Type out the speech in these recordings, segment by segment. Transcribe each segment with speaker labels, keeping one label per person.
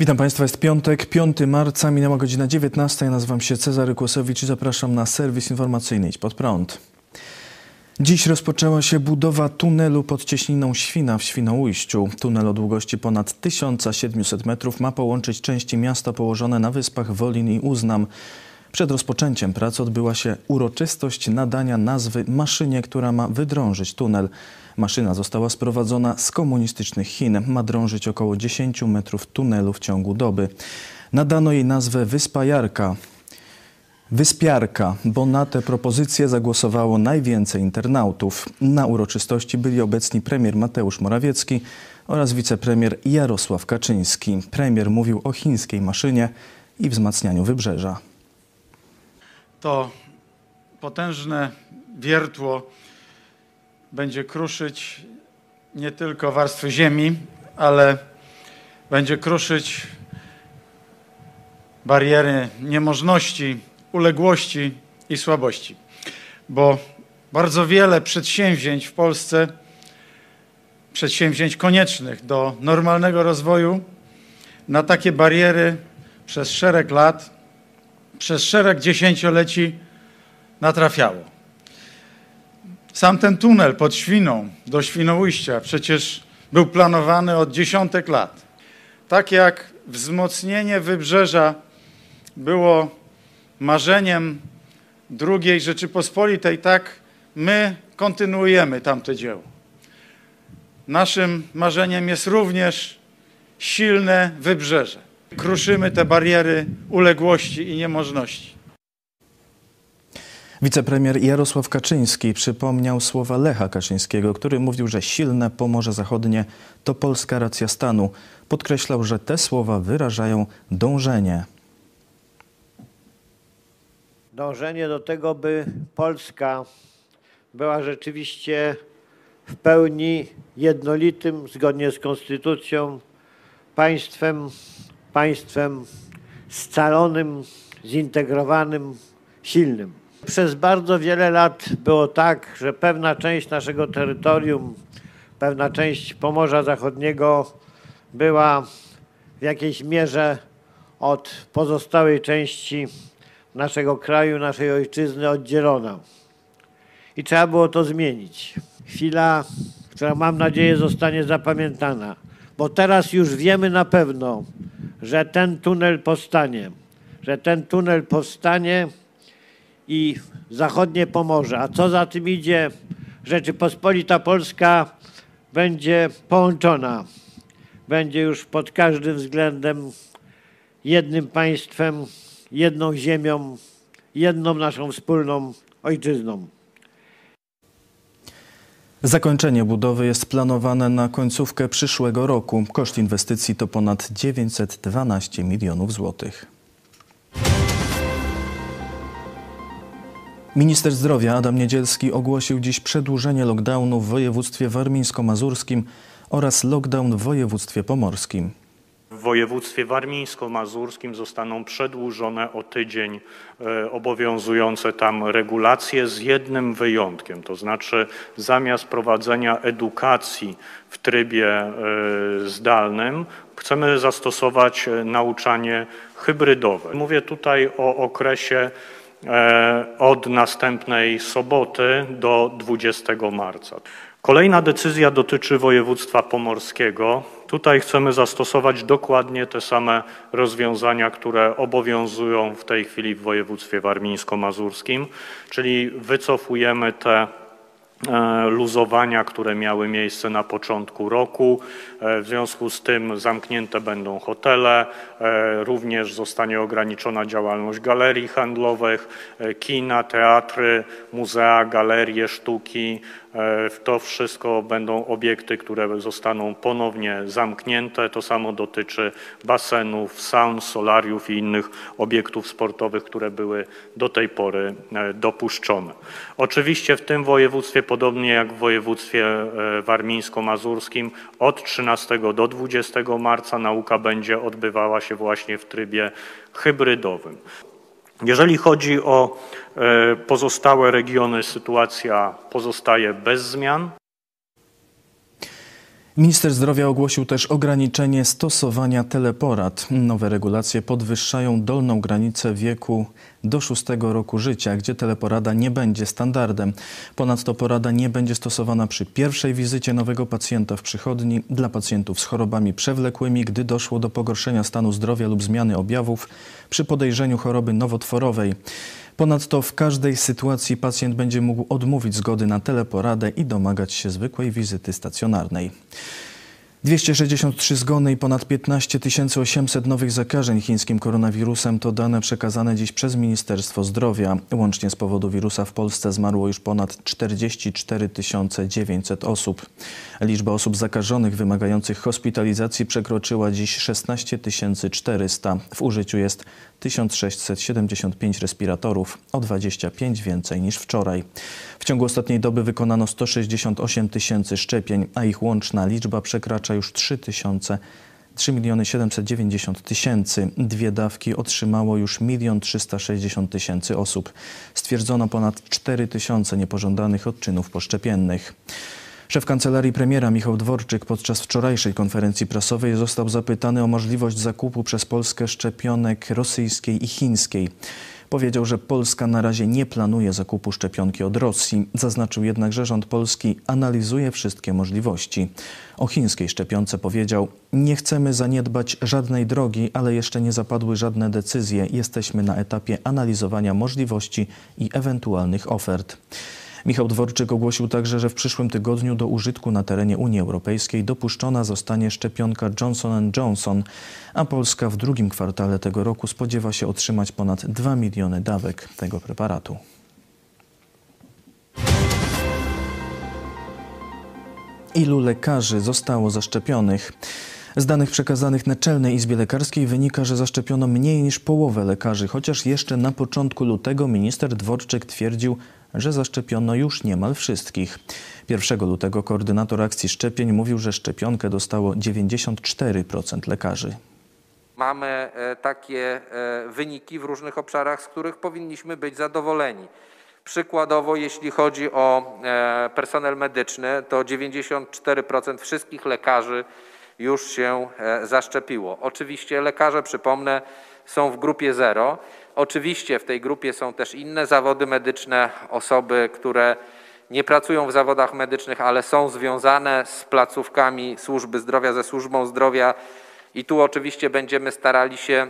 Speaker 1: Witam Państwa, jest piątek, 5 marca, minęła godzina 19. Ja nazywam się Cezary Kłosowicz i zapraszam na serwis informacyjny Idź Pod Prąd. Dziś rozpoczęła się budowa tunelu pod cieśniną Świna w Świnoujściu. Tunel o długości ponad 1700 metrów ma połączyć części miasta położone na wyspach Wolin i Uznam. Przed rozpoczęciem prac odbyła się uroczystość nadania nazwy maszynie, która ma wydrążyć tunel. Maszyna została sprowadzona z komunistycznych Chin. Ma drążyć około 10 metrów tunelu w ciągu doby. Nadano jej nazwę Wyspa Jarka. Wyspiarka, bo na tę propozycję zagłosowało najwięcej internautów. Na uroczystości byli obecni premier Mateusz Morawiecki oraz wicepremier Jarosław Kaczyński. Premier mówił o chińskiej maszynie i wzmacnianiu wybrzeża.
Speaker 2: To potężne wiertło będzie kruszyć nie tylko warstwy ziemi, ale będzie kruszyć bariery niemożności, uległości i słabości. Bo bardzo wiele przedsięwzięć w Polsce, przedsięwzięć koniecznych do normalnego rozwoju, na takie bariery przez szereg lat, przez szereg dziesięcioleci natrafiało. Sam ten tunel pod Świną do Świnoujścia przecież był planowany od dziesiątek lat. Tak jak wzmocnienie wybrzeża było marzeniem II Rzeczypospolitej, tak my kontynuujemy tamte dzieło. Naszym marzeniem jest również silne wybrzeże. Kruszymy te bariery uległości i niemożności.
Speaker 1: Wicepremier Jarosław Kaczyński przypomniał słowa Lecha Kaczyńskiego, który mówił, że silne Pomorze Zachodnie to polska racja stanu. Podkreślał, że te słowa wyrażają dążenie.
Speaker 3: Dążenie do tego, by Polska była rzeczywiście w pełni jednolitym, zgodnie z konstytucją, państwem, państwem scalonym, zintegrowanym, silnym. Przez bardzo wiele lat było tak, że pewna część naszego terytorium, pewna część Pomorza Zachodniego była w jakiejś mierze od pozostałej części naszego kraju, naszej ojczyzny oddzielona. I trzeba było to zmienić. Chwila, która mam nadzieję zostanie zapamiętana, bo teraz już wiemy na pewno, że ten tunel powstanie, że ten tunel powstanie i zachodnie Pomorze. A co za tym idzie, Rzeczypospolita Polska będzie połączona. Będzie już pod każdym względem jednym państwem, jedną ziemią, jedną naszą wspólną ojczyzną.
Speaker 1: Zakończenie budowy jest planowane na końcówkę przyszłego roku. Koszt inwestycji to ponad 912 milionów złotych. Minister zdrowia Adam Niedzielski ogłosił dziś przedłużenie lockdownu w województwie warmińsko-mazurskim oraz lockdown w województwie pomorskim.
Speaker 4: W województwie warmińsko-mazurskim zostaną przedłużone o tydzień e, obowiązujące tam regulacje z jednym wyjątkiem, to znaczy zamiast prowadzenia edukacji w trybie e, zdalnym chcemy zastosować e, nauczanie hybrydowe. Mówię tutaj o okresie od następnej soboty do 20 marca. Kolejna decyzja dotyczy województwa pomorskiego. Tutaj chcemy zastosować dokładnie te same rozwiązania, które obowiązują w tej chwili w województwie warmińsko-mazurskim, czyli wycofujemy te E, luzowania, które miały miejsce na początku roku. E, w związku z tym zamknięte będą hotele, e, również zostanie ograniczona działalność galerii handlowych, kina, teatry, muzea, galerie sztuki, E, to wszystko będą obiekty, które zostaną ponownie zamknięte. To samo dotyczy basenów, saun, solariów i innych obiektów sportowych, które były do tej pory e, dopuszczone. Oczywiście w tym województwie, podobnie jak w województwie e, warmińsko-mazurskim, od 13 do 20 marca nauka będzie odbywała się właśnie w trybie hybrydowym. Jeżeli chodzi o e, pozostałe regiony, sytuacja pozostaje bez zmian.
Speaker 1: Minister zdrowia ogłosił też ograniczenie stosowania teleporad. Nowe regulacje podwyższają dolną granicę wieku do szóstego roku życia, gdzie teleporada nie będzie standardem. Ponadto porada nie będzie stosowana przy pierwszej wizycie nowego pacjenta w przychodni dla pacjentów z chorobami przewlekłymi, gdy doszło do pogorszenia stanu zdrowia lub zmiany objawów przy podejrzeniu choroby nowotworowej. Ponadto w każdej sytuacji pacjent będzie mógł odmówić zgody na teleporadę i domagać się zwykłej wizyty stacjonarnej. 263 zgony i ponad 15 800 nowych zakażeń chińskim koronawirusem to dane przekazane dziś przez Ministerstwo Zdrowia. Łącznie z powodu wirusa w Polsce zmarło już ponad 44 900 osób. Liczba osób zakażonych wymagających hospitalizacji przekroczyła dziś 16 400. W użyciu jest 1675 respiratorów, o 25 więcej niż wczoraj. W ciągu ostatniej doby wykonano 168 tysięcy szczepień, a ich łączna liczba przekracza już 3 tysiące 3 miliony 790 tysięcy. Dwie dawki otrzymało już 1 360 tysięcy osób. Stwierdzono ponad 4 tysiące niepożądanych odczynów poszczepiennych. Szef kancelarii premiera Michał Dworczyk podczas wczorajszej konferencji prasowej został zapytany o możliwość zakupu przez Polskę szczepionek rosyjskiej i chińskiej. Powiedział, że Polska na razie nie planuje zakupu szczepionki od Rosji. Zaznaczył jednak, że rząd polski analizuje wszystkie możliwości. O chińskiej szczepionce powiedział: Nie chcemy zaniedbać żadnej drogi, ale jeszcze nie zapadły żadne decyzje. Jesteśmy na etapie analizowania możliwości i ewentualnych ofert. Michał Dworczyk ogłosił także, że w przyszłym tygodniu do użytku na terenie Unii Europejskiej dopuszczona zostanie szczepionka Johnson Johnson, a Polska w drugim kwartale tego roku spodziewa się otrzymać ponad 2 miliony dawek tego preparatu. Ilu lekarzy zostało zaszczepionych? Z danych przekazanych Naczelnej Izbie Lekarskiej wynika, że zaszczepiono mniej niż połowę lekarzy, chociaż jeszcze na początku lutego minister Dworczyk twierdził, że zaszczepiono już niemal wszystkich. 1 lutego koordynator akcji szczepień mówił, że szczepionkę dostało 94% lekarzy.
Speaker 5: Mamy e, takie e, wyniki w różnych obszarach, z których powinniśmy być zadowoleni. Przykładowo, jeśli chodzi o e, personel medyczny, to 94% wszystkich lekarzy już się zaszczepiło. Oczywiście lekarze, przypomnę, są w grupie zero. Oczywiście w tej grupie są też inne zawody medyczne, osoby, które nie pracują w zawodach medycznych, ale są związane z placówkami służby zdrowia, ze służbą zdrowia i tu oczywiście będziemy starali się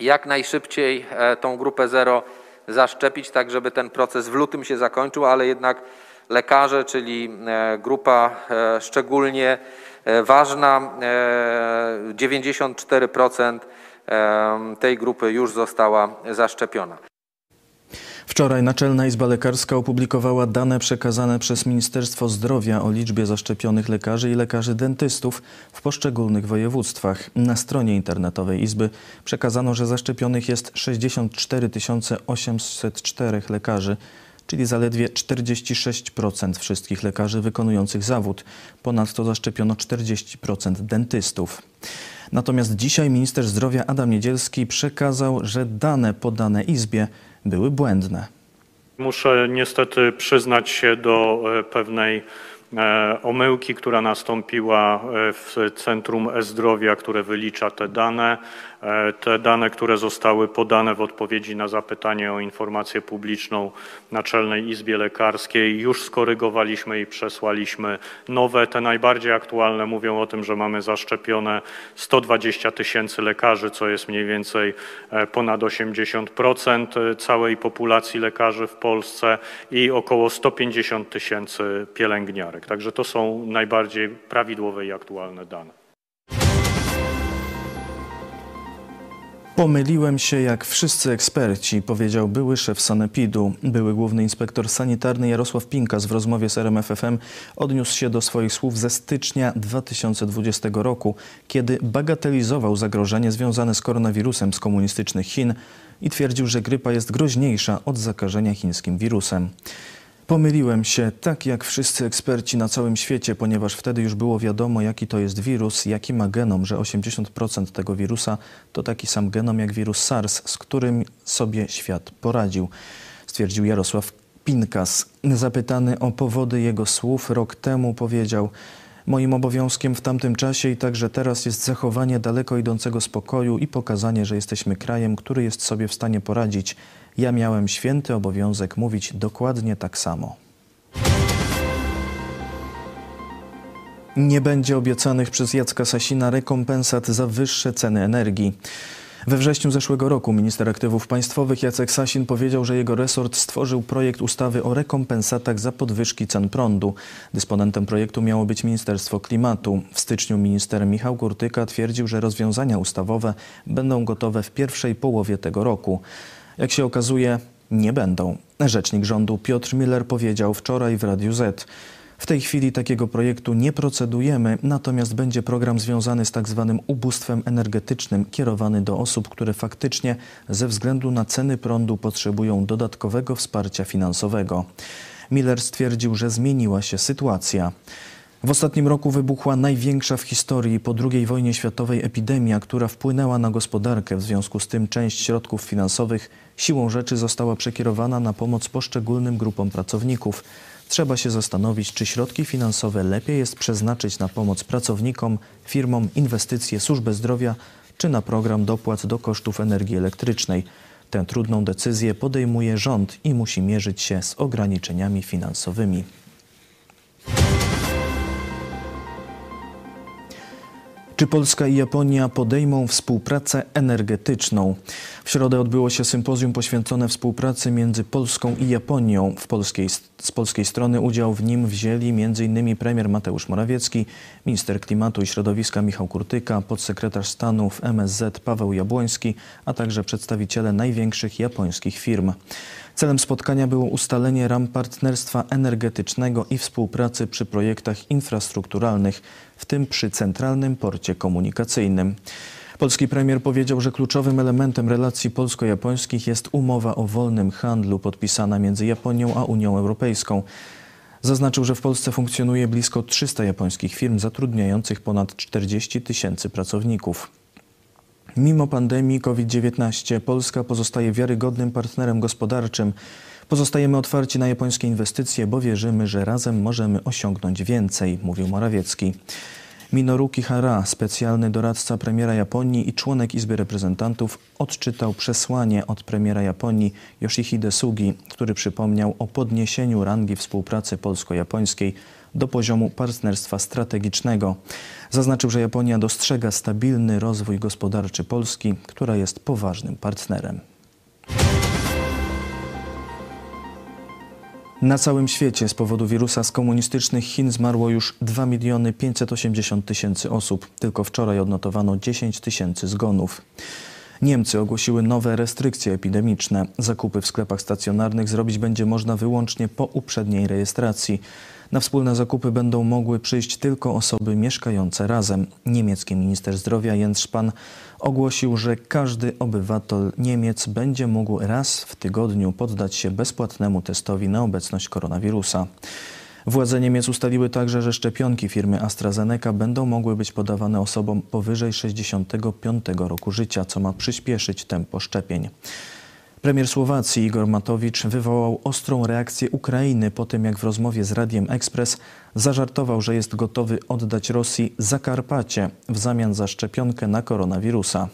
Speaker 5: jak najszybciej e, tą grupę zero zaszczepić, tak żeby ten proces w lutym się zakończył, ale jednak lekarze, czyli e, grupa e, szczególnie ważna, 94% tej grupy już została zaszczepiona.
Speaker 1: Wczoraj Naczelna Izba Lekarska opublikowała dane przekazane przez Ministerstwo Zdrowia o liczbie zaszczepionych lekarzy i lekarzy dentystów w poszczególnych województwach. Na stronie internetowej Izby przekazano, że zaszczepionych jest 64 804 lekarzy, czyli zaledwie 46% wszystkich lekarzy wykonujących zawód. Ponadto zaszczepiono 40% dentystów. Natomiast dzisiaj minister zdrowia Adam Niedzielski przekazał, że dane podane Izbie były błędne.
Speaker 4: Muszę niestety przyznać się do e, pewnej e, omyłki, która nastąpiła e, w Centrum E-Zdrowia, które wylicza te dane. E, te dane, które zostały podane w odpowiedzi na zapytanie o informację publiczną Naczelnej Izbie Lekarskiej, już skorygowaliśmy i przesłaliśmy nowe. Te najbardziej aktualne mówią o tym, że mamy zaszczepione 120 tysięcy lekarzy, co jest mniej więcej e, ponad 80% całej populacji lekarzy w Polsce i około 150 tysięcy pielęgniarek. Także to są najbardziej prawidłowe i aktualne dane.
Speaker 1: Pomyliłem się jak wszyscy eksperci, powiedział były szef Sanepidu. Były główny inspektor sanitarny Jarosław Pinkas w rozmowie z RMFFM odniósł się do swoich słów ze stycznia 2020 roku, kiedy bagatelizował zagrożenie związane z koronawirusem z komunistycznych Chin i twierdził, że grypa jest groźniejsza od zakażenia chińskim wirusem. Pomyliłem się, tak jak wszyscy eksperci na całym świecie, ponieważ wtedy już było wiadomo, jaki to jest wirus, jaki ma genom, że 80% tego wirusa to taki sam genom jak wirus SARS, z którym sobie świat poradził, stwierdził Jarosław Pinkas. Zapytany o powody jego słów rok temu powiedział, Moim obowiązkiem w tamtym czasie i także teraz jest zachowanie daleko idącego spokoju i pokazanie, że jesteśmy krajem, który jest sobie w stanie poradzić. Ja miałem święty obowiązek mówić dokładnie tak samo. Nie będzie obiecanych przez Jacka Sasina rekompensat za wyższe ceny energii. We wrześniu zeszłego roku minister aktywów państwowych Jacek Sasin powiedział, że jego resort stworzył projekt ustawy o rekompensatach za podwyżki cen prądu. Dysponentem projektu miało być Ministerstwo Klimatu. W styczniu minister Michał Kurtyka twierdził, że rozwiązania ustawowe będą gotowe w pierwszej połowie tego roku. Jak się okazuje, nie będą. Rzecznik rządu Piotr Miller powiedział wczoraj w Radiu Z. W tej chwili takiego projektu nie procedujemy, natomiast będzie program związany z tak zwanym ubóstwem energetycznym, kierowany do osób, które faktycznie ze względu na ceny prądu potrzebują dodatkowego wsparcia finansowego. Miller stwierdził, że zmieniła się sytuacja. W ostatnim roku wybuchła największa w historii po II wojnie światowej epidemia, która wpłynęła na gospodarkę. W związku z tym część środków finansowych siłą rzeczy została przekierowana na pomoc poszczególnym grupom pracowników. Trzeba się zastanowić, czy środki finansowe lepiej jest przeznaczyć na pomoc pracownikom, firmom, inwestycje, służbę zdrowia, czy na program dopłat do kosztów energii elektrycznej. Tę trudną decyzję podejmuje rząd i musi mierzyć się z ograniczeniami finansowymi. Czy Polska i Japonia podejmą współpracę energetyczną? W środę odbyło się sympozjum poświęcone współpracy między Polską i Japonią. Polskiej, z polskiej strony udział w nim wzięli m.in. premier Mateusz Morawiecki, minister klimatu i środowiska Michał Kurtyka, podsekretarz stanu w MSZ Paweł Jabłoński, a także przedstawiciele największych japońskich firm. Celem spotkania było ustalenie ram partnerstwa energetycznego i współpracy przy projektach infrastrukturalnych, w tym przy centralnym porcie komunikacyjnym. Polski premier powiedział, że kluczowym elementem relacji polsko-japońskich jest umowa o wolnym handlu podpisana między Japonią a Unią Europejską. Zaznaczył, że w Polsce funkcjonuje blisko 300 japońskich firm zatrudniających ponad 40 tysięcy pracowników. Mimo pandemii COVID-19 Polska pozostaje wiarygodnym partnerem gospodarczym. Pozostajemy otwarci na japońskie inwestycje, bo wierzymy, że razem możemy osiągnąć więcej, mówił Morawiecki. Minoru Kihara, specjalny doradca premiera Japonii i członek Izby Reprezentantów, odczytał przesłanie od premiera Japonii Yoshihide Sugi, który przypomniał o podniesieniu rangi współpracy polsko-japońskiej do poziomu partnerstwa strategicznego. Zaznaczył, że Japonia dostrzega stabilny rozwój gospodarczy Polski, która jest poważnym partnerem. Na całym świecie z powodu wirusa z komunistycznych Chin zmarło już 2 miliony 580 tysięcy osób. Tylko wczoraj odnotowano 10 tysięcy zgonów. Niemcy ogłosiły nowe restrykcje epidemiczne. Zakupy w sklepach stacjonarnych zrobić będzie można wyłącznie po uprzedniej rejestracji. Na wspólne zakupy będą mogły przyjść tylko osoby mieszkające razem. Niemiecki minister zdrowia Jens Spahn ogłosił, że każdy obywatel Niemiec będzie mógł raz w tygodniu poddać się bezpłatnemu testowi na obecność koronawirusa. Władze Niemiec ustaliły także, że szczepionki firmy AstraZeneca będą mogły być podawane osobom powyżej 65 roku życia, co ma przyspieszyć tempo szczepień. Premier Słowacji Igor Matowicz wywołał ostrą reakcję Ukrainy po tym, jak w rozmowie z Radiem Express zażartował, że jest gotowy oddać Rosji Zakarpacie w zamian za szczepionkę na koronawirusa.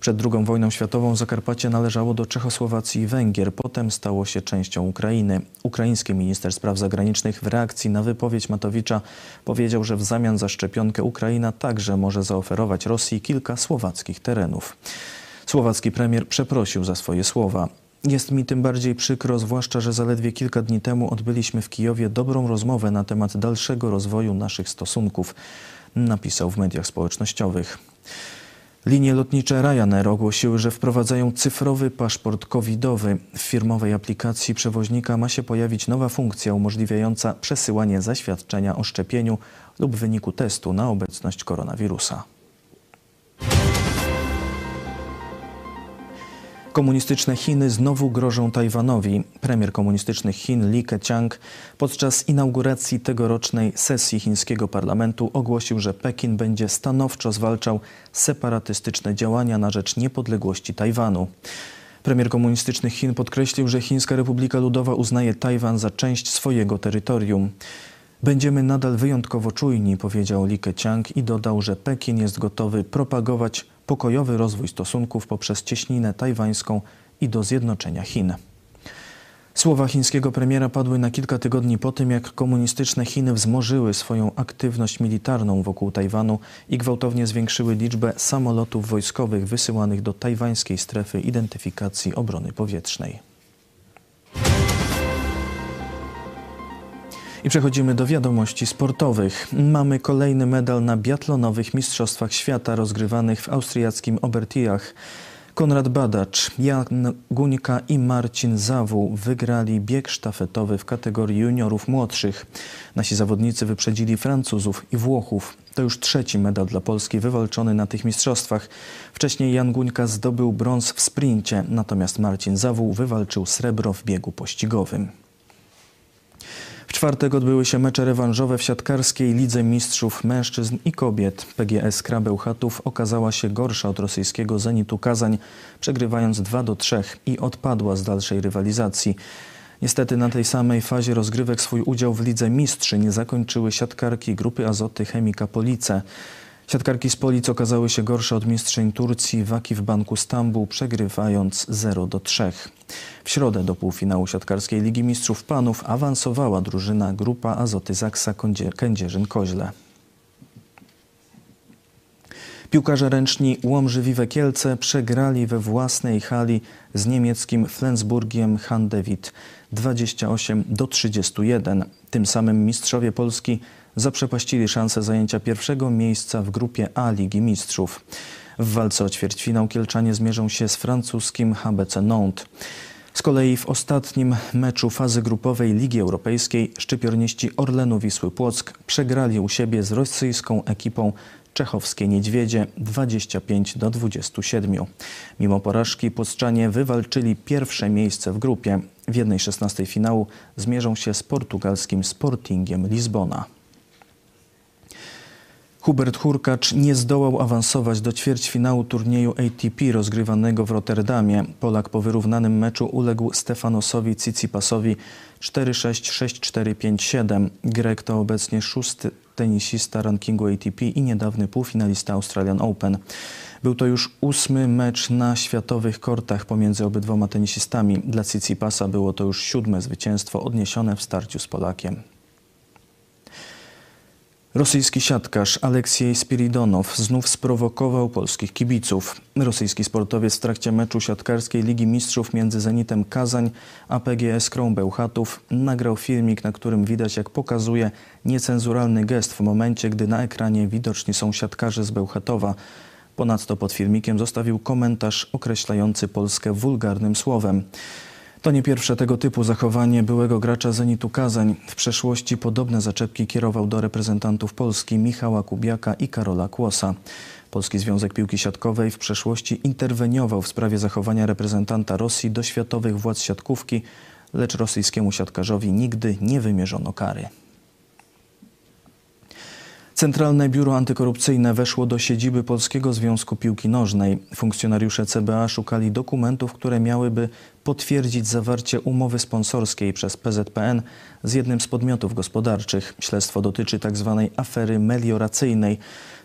Speaker 1: Przed II wojną światową Zakarpacie należało do Czechosłowacji i Węgier, potem stało się częścią Ukrainy. Ukraiński minister spraw zagranicznych w reakcji na wypowiedź Matowicza powiedział, że w zamian za szczepionkę Ukraina także może zaoferować Rosji kilka słowackich terenów. Słowacki premier przeprosił za swoje słowa. Jest mi tym bardziej przykro, zwłaszcza, że zaledwie kilka dni temu odbyliśmy w Kijowie dobrą rozmowę na temat dalszego rozwoju naszych stosunków, napisał w mediach społecznościowych. Linie lotnicze Ryanair ogłosiły, że wprowadzają cyfrowy paszport covidowy. W firmowej aplikacji przewoźnika ma się pojawić nowa funkcja umożliwiająca przesyłanie zaświadczenia o szczepieniu lub wyniku testu na obecność koronawirusa. Komunistyczne Chiny znowu grożą Tajwanowi. Premier komunistycznych Chin Li Keqiang podczas inauguracji tegorocznej sesji chińskiego parlamentu ogłosił, że Pekin będzie stanowczo zwalczał separatystyczne działania na rzecz niepodległości Tajwanu. Premier komunistycznych Chin podkreślił, że Chińska Republika Ludowa uznaje Tajwan za część swojego terytorium. Będziemy nadal wyjątkowo czujni, powiedział Li Keqiang i dodał, że Pekin jest gotowy propagować pokojowy rozwój stosunków poprzez cieśninę tajwańską i do zjednoczenia Chin. Słowa chińskiego premiera padły na kilka tygodni po tym, jak komunistyczne Chiny wzmożyły swoją aktywność militarną wokół Tajwanu i gwałtownie zwiększyły liczbę samolotów wojskowych wysyłanych do tajwańskiej strefy identyfikacji obrony powietrznej. I przechodzimy do wiadomości sportowych. Mamy kolejny medal na biatlonowych Mistrzostwach Świata rozgrywanych w austriackim Obertiach. Konrad Badacz, Jan Guńka i Marcin Zawół wygrali bieg sztafetowy w kategorii juniorów młodszych. Nasi zawodnicy wyprzedzili Francuzów i Włochów. To już trzeci medal dla Polski wywalczony na tych mistrzostwach. Wcześniej Jan Guńka zdobył brąz w sprincie, natomiast Marcin Zawół wywalczył srebro w biegu pościgowym. W czwartek odbyły się mecze rewanżowe w siatkarskiej Lidze Mistrzów Mężczyzn i Kobiet. PGS Krabełchatów okazała się gorsza od rosyjskiego Zenitu Kazań, przegrywając 2 do 3 i odpadła z dalszej rywalizacji. Niestety na tej samej fazie rozgrywek swój udział w Lidze Mistrzy nie zakończyły siatkarki grupy Azoty Chemika Police. Siatkarki z Polic okazały się gorsze od mistrzyń Turcji Waki w Banku Stambuł, przegrywając 0 do 3. W środę do półfinału siatkarskiej Ligi Mistrzów Panów awansowała drużyna grupa Azoty Zaksa Kędzierzyn-Koźle. Piłkarze ręczni Łomży Kielce przegrali we własnej hali z niemieckim Flensburgiem Handewit 28 do 31. Tym samym mistrzowie Polski zaprzepaścili szansę zajęcia pierwszego miejsca w grupie A Ligi Mistrzów. W walce o ćwierćfinał Kielczanie zmierzą się z francuskim HBC Nantes. Z kolei w ostatnim meczu fazy grupowej Ligi Europejskiej szczypiorniści Orlenu Wisły Płock przegrali u siebie z rosyjską ekipą czechowskie Niedźwiedzie 25 do 27. Mimo porażki Płocczanie wywalczyli pierwsze miejsce w grupie. W 1-16 finału zmierzą się z portugalskim Sportingiem Lizbona. Hubert Hurkacz nie zdołał awansować do ćwierćfinału turnieju ATP rozgrywanego w Rotterdamie. Polak po wyrównanym meczu uległ Stefanosowi Tsitsipasowi 4-6, 6-4, 5-7. Grek to obecnie szósty tenisista rankingu ATP i niedawny półfinalista Australian Open. Był to już ósmy mecz na światowych kortach pomiędzy obydwoma tenisistami. Dla Tsitsipasa było to już siódme zwycięstwo odniesione w starciu z Polakiem. Rosyjski siatkarz Aleksiej Spiridonow znów sprowokował polskich kibiców. Rosyjski sportowiec w trakcie meczu siatkarskiej Ligi Mistrzów między Zenitem Kazań a PGS Krą Bełchatów nagrał filmik, na którym widać jak pokazuje niecenzuralny gest w momencie, gdy na ekranie widoczni są siatkarze z Bełchatowa. Ponadto pod filmikiem zostawił komentarz określający Polskę wulgarnym słowem. To nie pierwsze tego typu zachowanie byłego gracza Zenitu Kazań. W przeszłości podobne zaczepki kierował do reprezentantów Polski Michała Kubiaka i Karola Kłosa. Polski Związek Piłki Siatkowej w przeszłości interweniował w sprawie zachowania reprezentanta Rosji do światowych władz siatkówki, lecz rosyjskiemu siatkarzowi nigdy nie wymierzono kary. Centralne Biuro Antykorupcyjne weszło do siedziby Polskiego Związku Piłki Nożnej. Funkcjonariusze CBA szukali dokumentów, które miałyby potwierdzić zawarcie umowy sponsorskiej przez PZPN z jednym z podmiotów gospodarczych. Śledztwo dotyczy tzw. Tak afery melioracyjnej.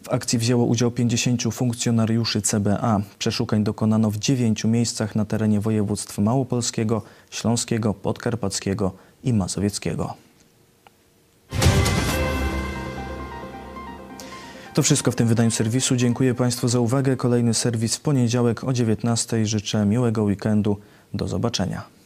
Speaker 1: W akcji wzięło udział 50 funkcjonariuszy CBA. Przeszukań dokonano w dziewięciu miejscach na terenie województw małopolskiego, śląskiego, podkarpackiego i mazowieckiego. To wszystko w tym wydaniu serwisu. Dziękuję Państwu za uwagę. Kolejny serwis w poniedziałek o 19:00. Życzę miłego weekendu. Do zobaczenia.